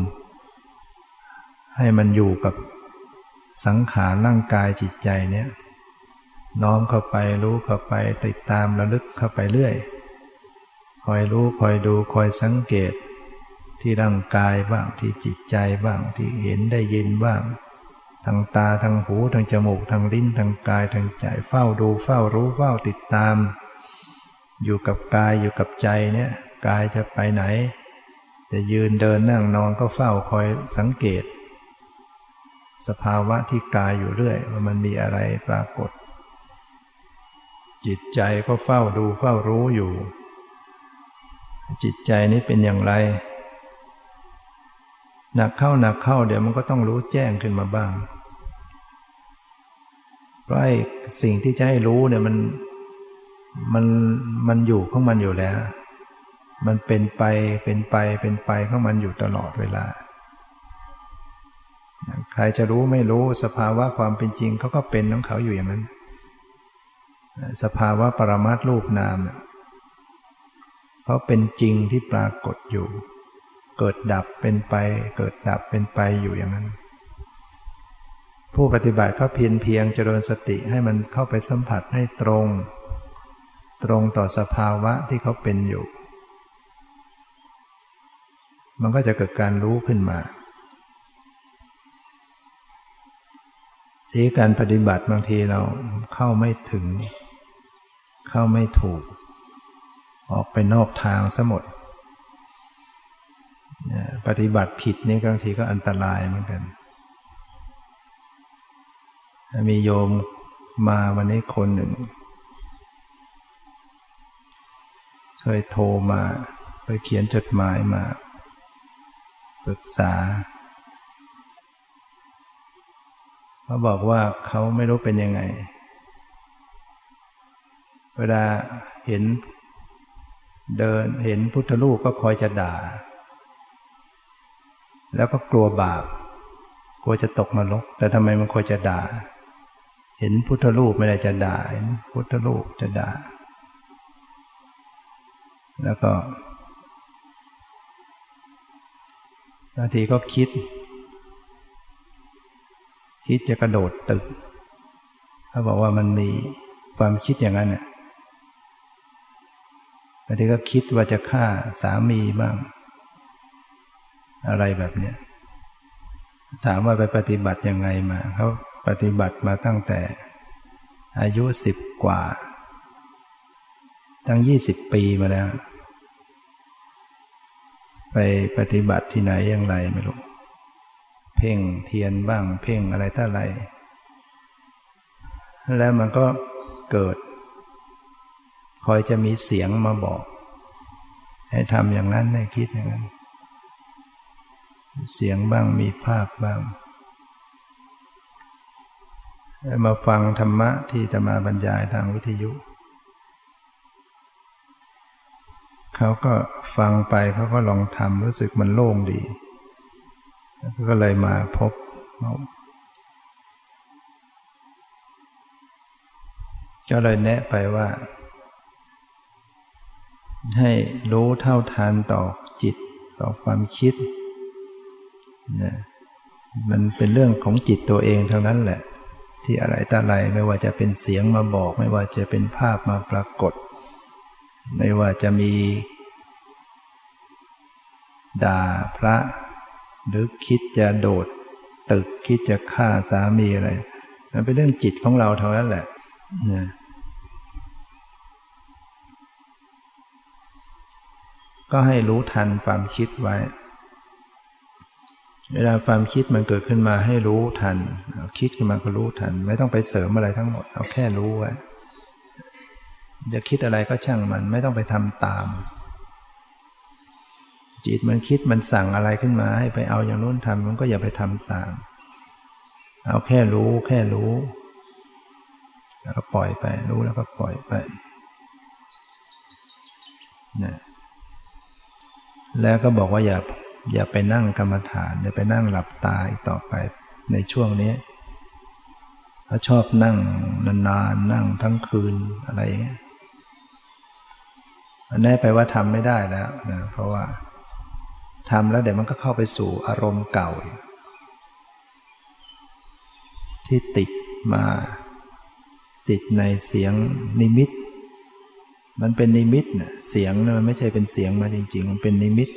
ให้มันอยู่กับสังขารร่างกายจิตใจเนี่ยน้อมเข้าไปรู้เข้าไปติดตามระลึกเข้าไปเรื่อย คอยรู้คอยดูคอยสังเกต ที่ร่างกายบ้างที่จิตใจบ้างที่เห็นได้ยินบ้างทางตาทางหูทางจมูกทางลิ้นทางกายทางใจเฝ้าดูเฝ้ารู้เฝ้าติดตาม อยู่กับกายอยู่กับใจเนี่ยกายจะไปไหน จะยืนเดินนั่งนอนก็เฝ้าคอยสังเกต สภาวะที่กายอยู่เรื่อยว่ามันมีอะไรปรากฏ จิตใจก็เฝ้าดูเฝ้ารู้อยู่ จิตใจนี้เป็นอย่างไรหนักเข้าหนักเข้าเดี๋ยวมันก็ต้องรู้แจ้งขึ้นมาบ้างเพราะไอ้สิ่งที่จะให้รู้เนี่ยมันมันมันอยู่ของมันอยู่แล้ว มันเป็นไปเป็นไปเป็นไปของมันอยู่ตลอดเวลา ใครจะรู้ไม่รู้สภาวะความเป็นจริงเขาก็เป็นของเขาอยู่อย่างนั้น สภาวะปรมัตรูปนามเพราเป็นจริงที่ปรากฏอยู่ เกิดดับเป็นไป เกิดดับเป็นไปอยู่อย่างนั้น ผู้ปฏิบัติก็เพียงเพียงเจริญสติให้มันเข้าไปสัมผัสให้ตรง ตรงต่อสภาวะที่เขาเป็นอยู่ มันก็จะเกิดการรู้ขึ้นมา ที่การปฏิบัติบางทีเราเข้าไม่ถึง เข้าไม่ถูก ออกไปนอกทางซะหมดปฏิบัติผิดนี่บางทีก็อันตรายเหมือนกัน มีโยมมาวันนี้คนหนึ่งเคยโทรมาเคยเขียนจดหมายมา ปรึกษาเขาบอกว่าเขาไม่รู้เป็นยังไง เวลาเห็นเดินเห็นพุทธลูกก็คอยจะด่า แล้วก็กลัวบาป กลัวจะตกนรก แต่ทำไมมันคอยจะด่า เห็นพุทธลูกไม่ได้จะด่า เห็นพุทธลูกจะด่า แล้วก็ บางทีก็คิด คิดจะกระโดดตึก เขาบอกว่ามันมีความคิดอย่างนั้นเนี่ยบางทีก็คิดว่าจะฆ่าสามีบ้าง อะไรแบบเนี้ยถามว่าไปปฏิบัติยังไงมาเขาปฏิบัติมาตั้งแต่อายุสิบกว่า ตั้งยี่สิบปีมาแล้ว ไปปฏิบัติที่ไหนอย่างไรไม่รู้ เพ่งเทียนบ้าง เพ่งอะไรท่าไร แล้วมันก็เกิด คอยจะมีเสียงมาบอก ให้ทำอย่างนั้นให้คิดอย่างนั้น เสียงบ้างมีภาพบ้างมาฟังธรรมะที่จะมาบรรยายทางวิทยุ เขาก็ฟังไปเขาก็ลองทำรู้สึกมันโล่งดี ก็เลยมาพบก็เลยแนะไปว่า ให้รู้เท่าทานต่อจิตต่อความคิดนะมันเป็นเรื่องของจิตตัวเองเท่านั้นแหละ ที่อะไรตาอะไรไม่ว่าจะเป็นเสียงมาบอก ไม่ว่าจะเป็นภาพมาปรากฏ ไม่ว่าจะมี ด่าพระ หรือคิดจะโดด ตึกคิดจะฆ่าสามีอะไรมันเป็นเรื่องจิตของเราเท่านั้นแหละนะก็ให้รู้ทันความคิดไว้ เวลาความคิดมันเกิดขึ้นมาให้รู้ทัน คิดขึ้นมาก็รู้ทัน ไม่ต้องไปเสริมอะไรทั้งหมด เอาแค่รู้ไว้ จะคิดอะไรก็ช่างมัน ไม่ต้องไปทำตาม จิตมันคิดมันสั่งอะไรขึ้นมา ให้ไปเอาอย่างนู้นทำมันก็อย่าไปทำตาม เอาแค่รู้ แค่รู้ แล้วก็ปล่อยไป รู้แล้วก็ปล่อยไปนะแล้วก็บอกว่าอย่าอย่าไปนั่งกรรมฐานอย่าไปนั่งหลับตาอีกต่อไปในช่วงนี้เขาชอบนั่งนานๆนั่งทั้งคืนอะไรอย่างเงี้ยอันนี้ไปว่าทำไม่ได้แล้วนะเพราะว่า ทำแล้วเดี๋ยวมันก็เข้าไปสู่อารมณ์เก่า ที่ติดมา ติดในเสียงนิมิต มันเป็นนิมิตนะเสียงนะมันไม่ใช่เป็นเสียงมาจริง ๆ มันเป็นนิมิต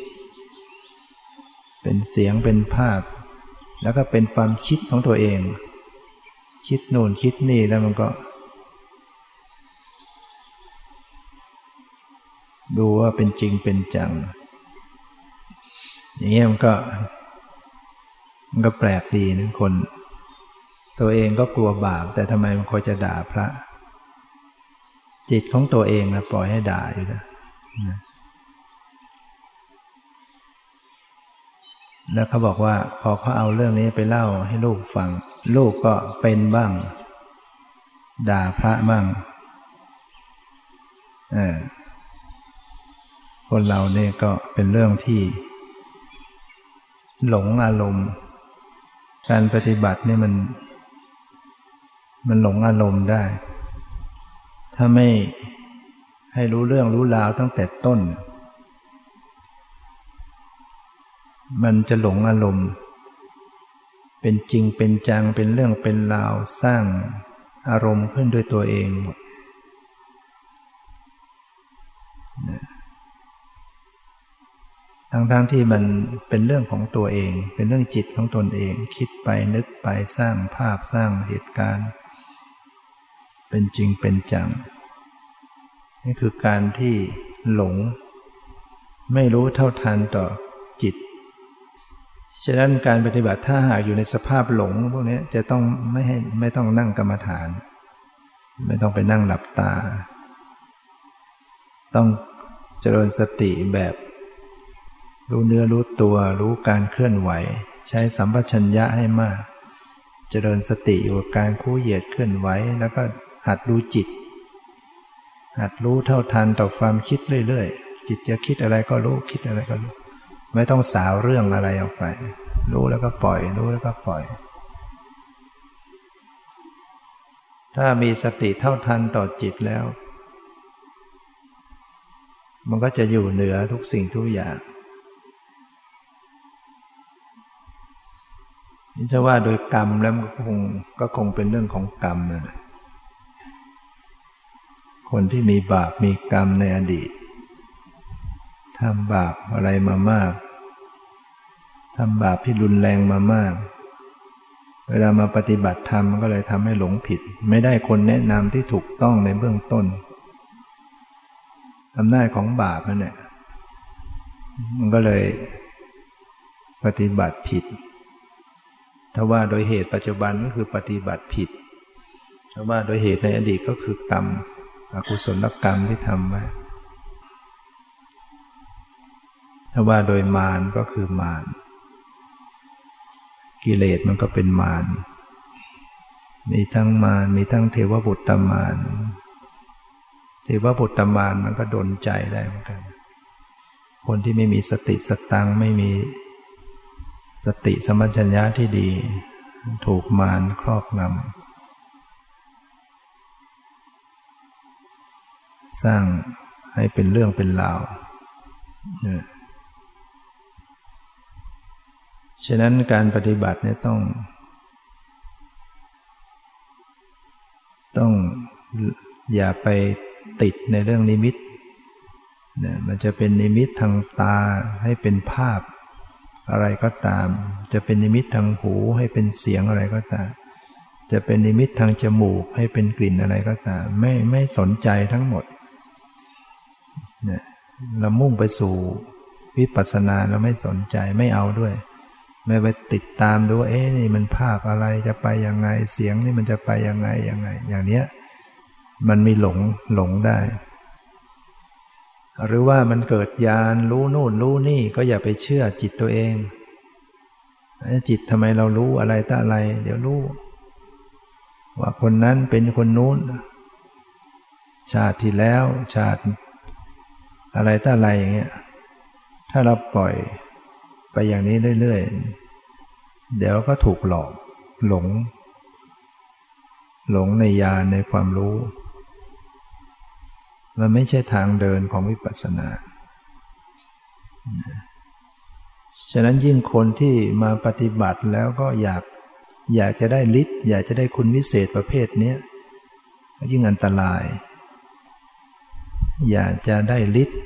เป็นเสียงเป็นภาพ แล้วก็เป็นความคิดของตัวเอง คิดโน่นคิดนี่แล้วมันก็ดูว่าเป็นจริงเป็นจัง อย่างเงี้ยมันก็ มันก็แปลกดีนะคน ตัวเองก็กลัวบาป แต่ทำไมมันคอยจะด่าพระ จิตของตัวเองนะปล่อยให้ด่าอยู่นะแล้วเขาบอกว่า พอเขาเอาเรื่องนี้ไปเล่าให้ลูกฟัง ลูกก็เป็นบ้าง ด่าพระบ้างอคนเราเนี่ยก็เป็นเรื่องที่ หลงอารมณ์ การปฏิบัติเนี่ยมัน มันหลงอารมณ์ได้ ถ้าไม่ให้รู้เรื่องรู้ราวตั้งแต่ต้น มันจะหลงอารมณ์ เป็นจริงเป็นจังเป็นเรื่องเป็นราวสร้างอารมณ์ขึ้นด้วยตัวเองหมด ทั้งๆทที่มันเป็นเรื่องของตัวเอง เป็นเรื่องจิตของตนเอง คิดไปนึกไปสร้างภาพสร้างเหตุการณ์ เป็นจริงเป็นจัง นี่คือการที่หลง ไม่รู้เท่าทันต่อจิต ฉะนั้นการปฏิบัติถ้าหากอยู่ในสภาพหลงพวกนี้จะต้องไม่ให้ไม่ต้องนั่งกรรมฐาน ไม่ต้องไปนั่งหลับตา ต้องเจริญสติแบบ รู้เนื้อรู้ตัวรู้การเคลื่อนไหว ใช้สัมปชัญญะให้มาก เจริญสติอยู่กับการคู่เหยียดเคลื่อนไหว แล้วก็หัดรู้จิต หัดรู้เท่าทันต่อความคิดเรื่อยๆ จิตจะคิดอะไรก็รู้คิดอะไรก็รู้ ไม่ต้องสาวเรื่องอะไรออกไป รู้แล้วก็ปล่อย รู้แล้วก็ปล่อย ถ้ามีสติเท่าทันต่อจิตแล้ว มันก็จะอยู่เหนือทุกสิ่งทุกอย่าง จะว่าโดยกรรมแล้วก็คงก็คงเป็นเรื่องของกรรมนะคนที่มีบาปมีกรรมในอดีตทำบาปอะไรมามากทำบาปที่รุนแรงมามาก เวลามาปฏิบัติธรรมก็เลยทำให้หลงผิด ไม่ได้คนแนะนำที่ถูกต้องในเบื้องต้นอำนาจของบาปนั่นแหละมันก็เลยปฏิบัติผิด ถ้าว่าโดยเหตุปัจจุบันก็คือปฏิบัติผิด ถ้าว่าโดยเหตุในอดีตก็คือกรรมอกุศลกรรมที่ทำไว้ถ้าว่าโดยมารก็คือมารกิเลสมันก็เป็นมารมีทั้งมารมีทั้งเทวบุตรมารเทวบุตรมารมันก็ดนใจได้เหมือนกัน คนที่ไม่มีสติสตังไม่มี สติสมัญญะที่ดี ถูกมารครอบงำสร้างให้เป็นเรื่องเป็นราวฉะนั้นการปฏิบัติเนี่ยต้อง ต้องอย่าไปติดในเรื่องนิมิตเนี่ยมันจะเป็นนิมิตทางตาให้เป็นภาพ อะไรก็ตาม จะเป็นนิมิตทางหูให้เป็นเสียงอะไรก็ตาม จะเป็นนิมิตทางจมูกให้เป็นกลิ่นอะไรก็ตาม ไม่ไม่สนใจทั้งหมดเนี่ยเรามุ่งไปสู่วิปัสสนาเราไม่สนใจไม่เอาด้วย ไม่ไปติดตามดูว่าเอ๊ะนี่มันภาพอะไรจะไปยังไงเสียงนี่มันจะไปยังไงยังไง อย่างเนี้ยมันมีหลงหลงได้ หรือว่ามันเกิดญาณรู้นู่นรู้นี่ก็อย่าไปเชื่อจิตตัวเองจิตทำไมเรารู้อะไรต่อะไร เดี๋ยวรู้ ว่าคนนั้นเป็นคนนู้น ชาติที่แล้วชาติ อะไรต่อะไรอย่างเงี้ยถ้าเราปล่อยไปอย่างนี้เรื่อยๆ เดี๋ยวก็ถูกหลอกหลง หลงในญาในความรู้ มันไม่ใช่ทางเดินของวิปัสสนา ฉะนั้นยิ่งคนที่มาปฏิบัติแล้วก็อยากอยากจะได้ฤทธิ์อยากจะได้คุณวิเศษประเภทนี้ยิ่งอันตราย อยากจะได้ฤทธิ์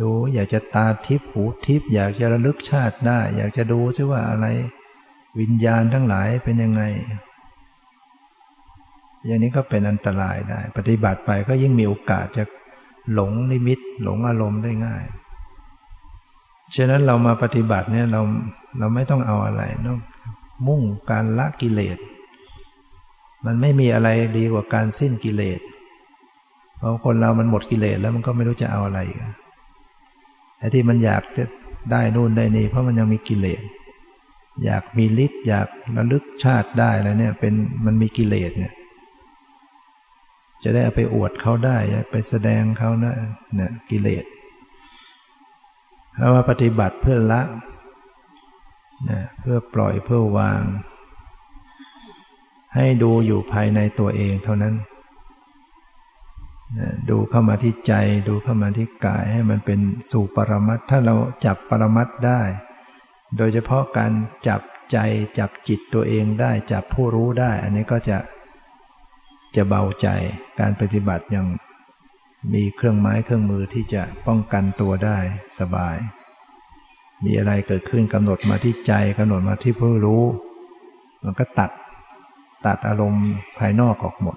ดูอยากจะตาทิพหูทิพอยากจะระลึกชาติได้ อยากจะดูซิว่าอะไร วิญญาณทั้งหลายเป็นยังไง อย่างนี้ก็เป็นอันตรายได้ ปฏิบัติไปก็ยิ่งมีโอกาสจะหลงนิมิต หลงอารมณ์ได้ง่าย ฉะนั้นเรามาปฏิบัติเนี่ยเราเราไม่ต้องเอาอะไรต้องมุ่งการละกิเลส มันไม่มีอะไรดีกว่าการสิ้นกิเลส เพราะคนเรามันหมดกิเลสแล้วมันก็ไม่รู้จะเอาอะไรไอ้ที่มันอยากจะได้นู่นได้นี่เพราะมันยังมีกิเลส อยากมีฤทธิ์อยากระลึกชาติได้แล้วเนี่ยเป็นมันมีกิเลสเนี่ย จะได้เอาไปอวดเขาได้ไปแสดงเขานะเนี่ยกิเลสเพราะว่าปฏิบัติเพื่อละนะเพื่อปล่อยเพื่อวาง ให้ดูอยู่ภายในตัวเองเท่านั้นนะดูเข้ามาที่ใจ ดูเข้ามาที่กายให้มันเป็นสู่ปรมัตถ้าเราจับปรมัตได้ โดยเฉพาะการจับใจจับจิตตัวเองได้ จับผู้รู้ได้ อันนี้ก็จะ จะเบาใจการปฏิบัติอย่างมีเครื่องไม้เครื่องมือที่จะป้องกันตัวได้สบาย มีอะไรเกิดขึ้นกำหนดมาที่ใจกำหนดมาที่ผู้รู้ มันก็ตัดตัดอารมณ์ภายนอกออกหมด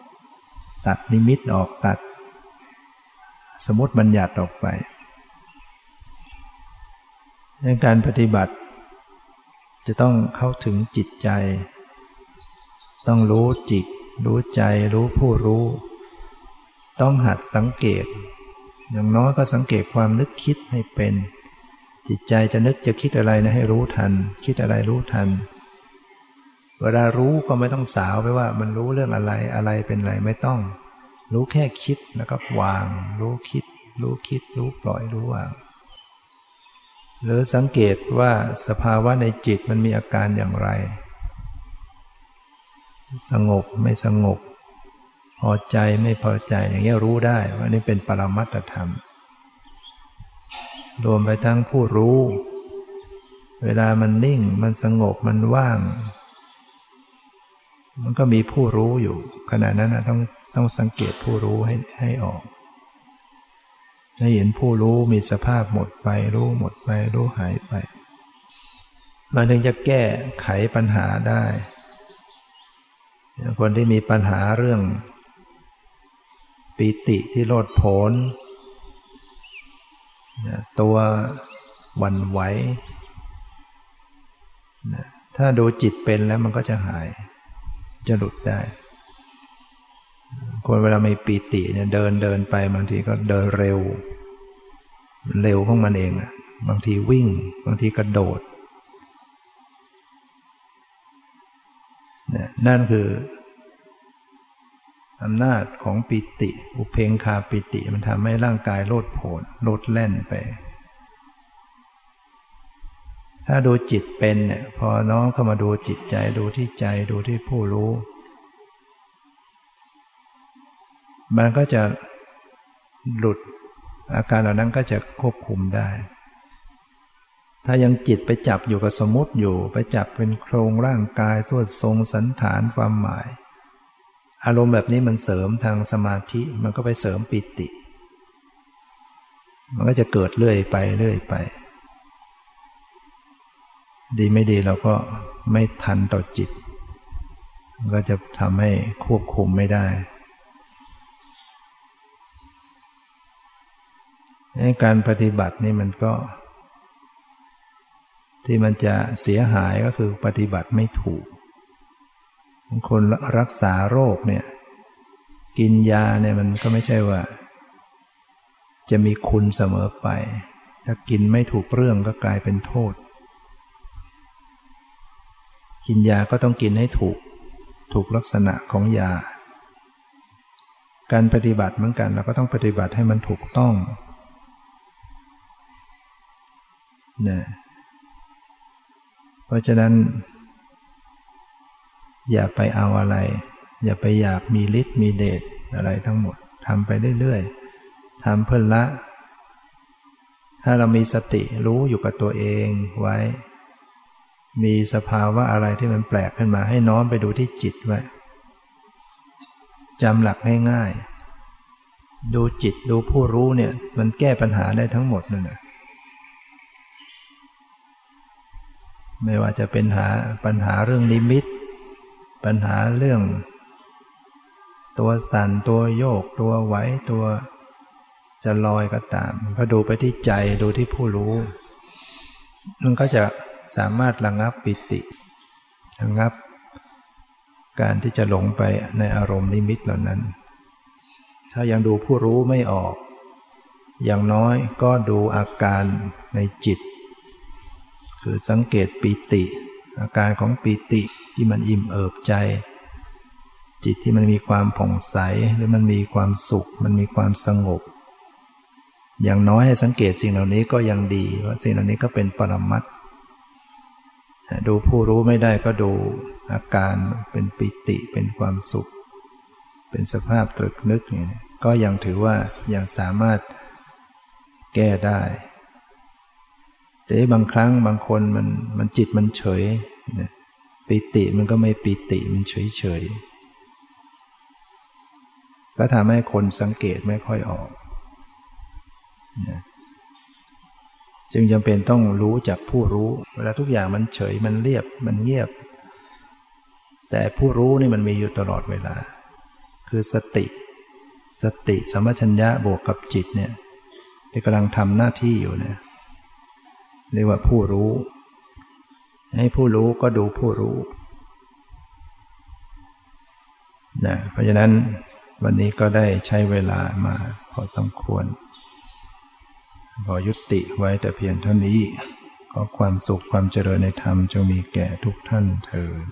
ตัดนิมิตออกตัด สมมติบัญญัติออกไปในการปฏิบัติ จะต้องเข้าถึงจิตใจ ต้องรู้จิต รู้ใจรู้ผู้รู้ ต้องหัดสังเกต อย่างน้อยก็สังเกตความนึกคิดให้เป็น จิตใจจะนึกจะคิดอะไรนะให้รู้ทัน คิดอะไรรู้ทัน เวลารู้ก็ไม่ต้องสาวไปว่า มันรู้เรื่องอะไรอะไรเป็นอะไรไม่ต้อง รู้แค่คิดแล้วก็วาง รู้คิด รู้คิด รู้ปล่อยรู้วางหรือสังเกตว่าสภาวะในจิตมันมีอาการอย่างไร สงบไม่สงบ พอใจไม่พอใจอย่างนี้รู้ได้ว่านี่เป็นปรมัตธรรม รวมไปทั้งผู้รู้ เวลามันนิ่งมันสงบมันว่าง มันก็มีผู้รู้อยู่ ขณะนั้นนะต้องต้องสังเกตผู้รู้ให้ให้ออกจะเห็นผู้รู้มีสภาพหมดไปรู้หมดไปรู้หายไป มันถึงจะแก้ไขปัญหาได้ คนที่มีปัญหาเรื่องปีติที่โลดโผนตัววันไหว ถ้าดูจิตเป็นแล้วมันก็จะหาย จะหลุดได้ คนเวลาไม่ปีติเนี่ยเดินเดินไปบางทีก็เดินเร็ว เร็วของมันเองอะบางทีวิ่ง บางทีกระโดด นั่นคืออำนาจของปิติ อุเพงคาปิติมันทำให้ร่างกายโลดโผนโลดแล่นไป ถ้าดูจิตเป็นเนี่ยพอน้องเข้ามาดูจิตใจดูที่ใจดูที่ผู้รู้ มันก็จะหลุดอาการเหล่านั้นก็จะควบคุมได้ ถ้ายังจิตไปจับอยู่กับสมมติอยู่ ไปจับเป็นโครงร่างกายส่วดทรงสันฐานความหมาย อารมณ์แบบนี้มันเสริมทางสมาธิมันก็ไปเสริมปิติ มันก็จะเกิดเรื่อยไปเรื่อยไป ดีไม่ดีเราก็ไม่ทันต่อจิตมันก็จะทำให้ควบคุมไม่ได้การปฏิบัตินี่มันก็ ที่มันจะเสียหายก็คือปฏิบัติไม่ถูก คนรักษาโรคเนี่ย กินยาเนี่ยมันก็ไม่ใช่ว่า จะมีคุณเสมอไป ถ้ากินไม่ถูกเรื่องก็กลายเป็นโทษ กินยาก็ต้องกินให้ถูก ถูกลักษณะของยา การปฏิบัติเหมือนกันเราก็ต้องปฏิบัติให้มันถูกต้องนะ เพราะฉะนั้น อย่าไปเอาอะไร อย่าไปอยากมีฤทธิ์มีเดชอะไรทั้งหมดทำไปเรื่อยๆทำเพื่อละ ถ้าเรามีสติรู้อยู่กับตัวเองไว้ มีสภาวะอะไรที่มันแปลกขึ้นมาให้น้อมไปดูที่จิตไว้จำหลักง่ายๆดูจิตดูผู้รู้เนี่ย มันแก้ปัญหาได้ทั้งหมดนั่นแหละ ไม่ว่าจะเป็นหาปัญหาเรื่องนิมิต ปัญหาเรื่อง ตัวสั่นตัวโยก ตัวไหวตัวจะลอยก็ตามพอดูไปที่ใจดูที่ผู้รู้ มันก็จะสามารถระงับปิติระงับ การที่จะหลงไปในอารมณ์นิมิตเหล่านั้น ถ้ายังดูผู้รู้ไม่ออก อย่างน้อยก็ดูอาการในจิต คือสังเกตปีติ อาการของปีติที่มันอิ่มเอิบใจ จิตที่มันมีความผ่องใสหรือมันมีความสุข มันมีความสงบ อย่างน้อยให้สังเกตสิ่งเหล่านี้ก็ยังดีว่าสิ่งเหล่านี้ก็เป็นปรมัตดูผู้รู้ไม่ได้ก็ดูอาการเป็นปิติเป็นความสุข เป็นสภาพตรึกนึกนี่ก็ยังถือว่ายังสามารถแก้ได้ แต่บางครั้งบางคนมันมันจิตมันเฉยปิติมันก็ไม่ปิติมันเฉยเฉยก็ทำให้คนสังเกตไม่ค่อยออก จึงจำเป็นต้องรู้จากผู้รู้ เวลาทุกอย่างมันเฉยมันเรียบมันเงียบ แต่ผู้รู้นี่มันมีอยู่ตลอดเวลา คือสติ สติสมัชัญญะบวกกับจิตเนี่ยที่กำลังทำหน้าที่อยู่เนี่ย เรียกว่าผู้รู้ ให้ผู้รู้ก็ดูผู้รู้นะเพราะฉะนั้นวันนี้ก็ได้ใช้เวลามาพอสมควร พอยุติไว้แต่เพียงเท่านี้ ขอความสุขความเจริญในธรรมจงมีแก่ทุกท่านเถิด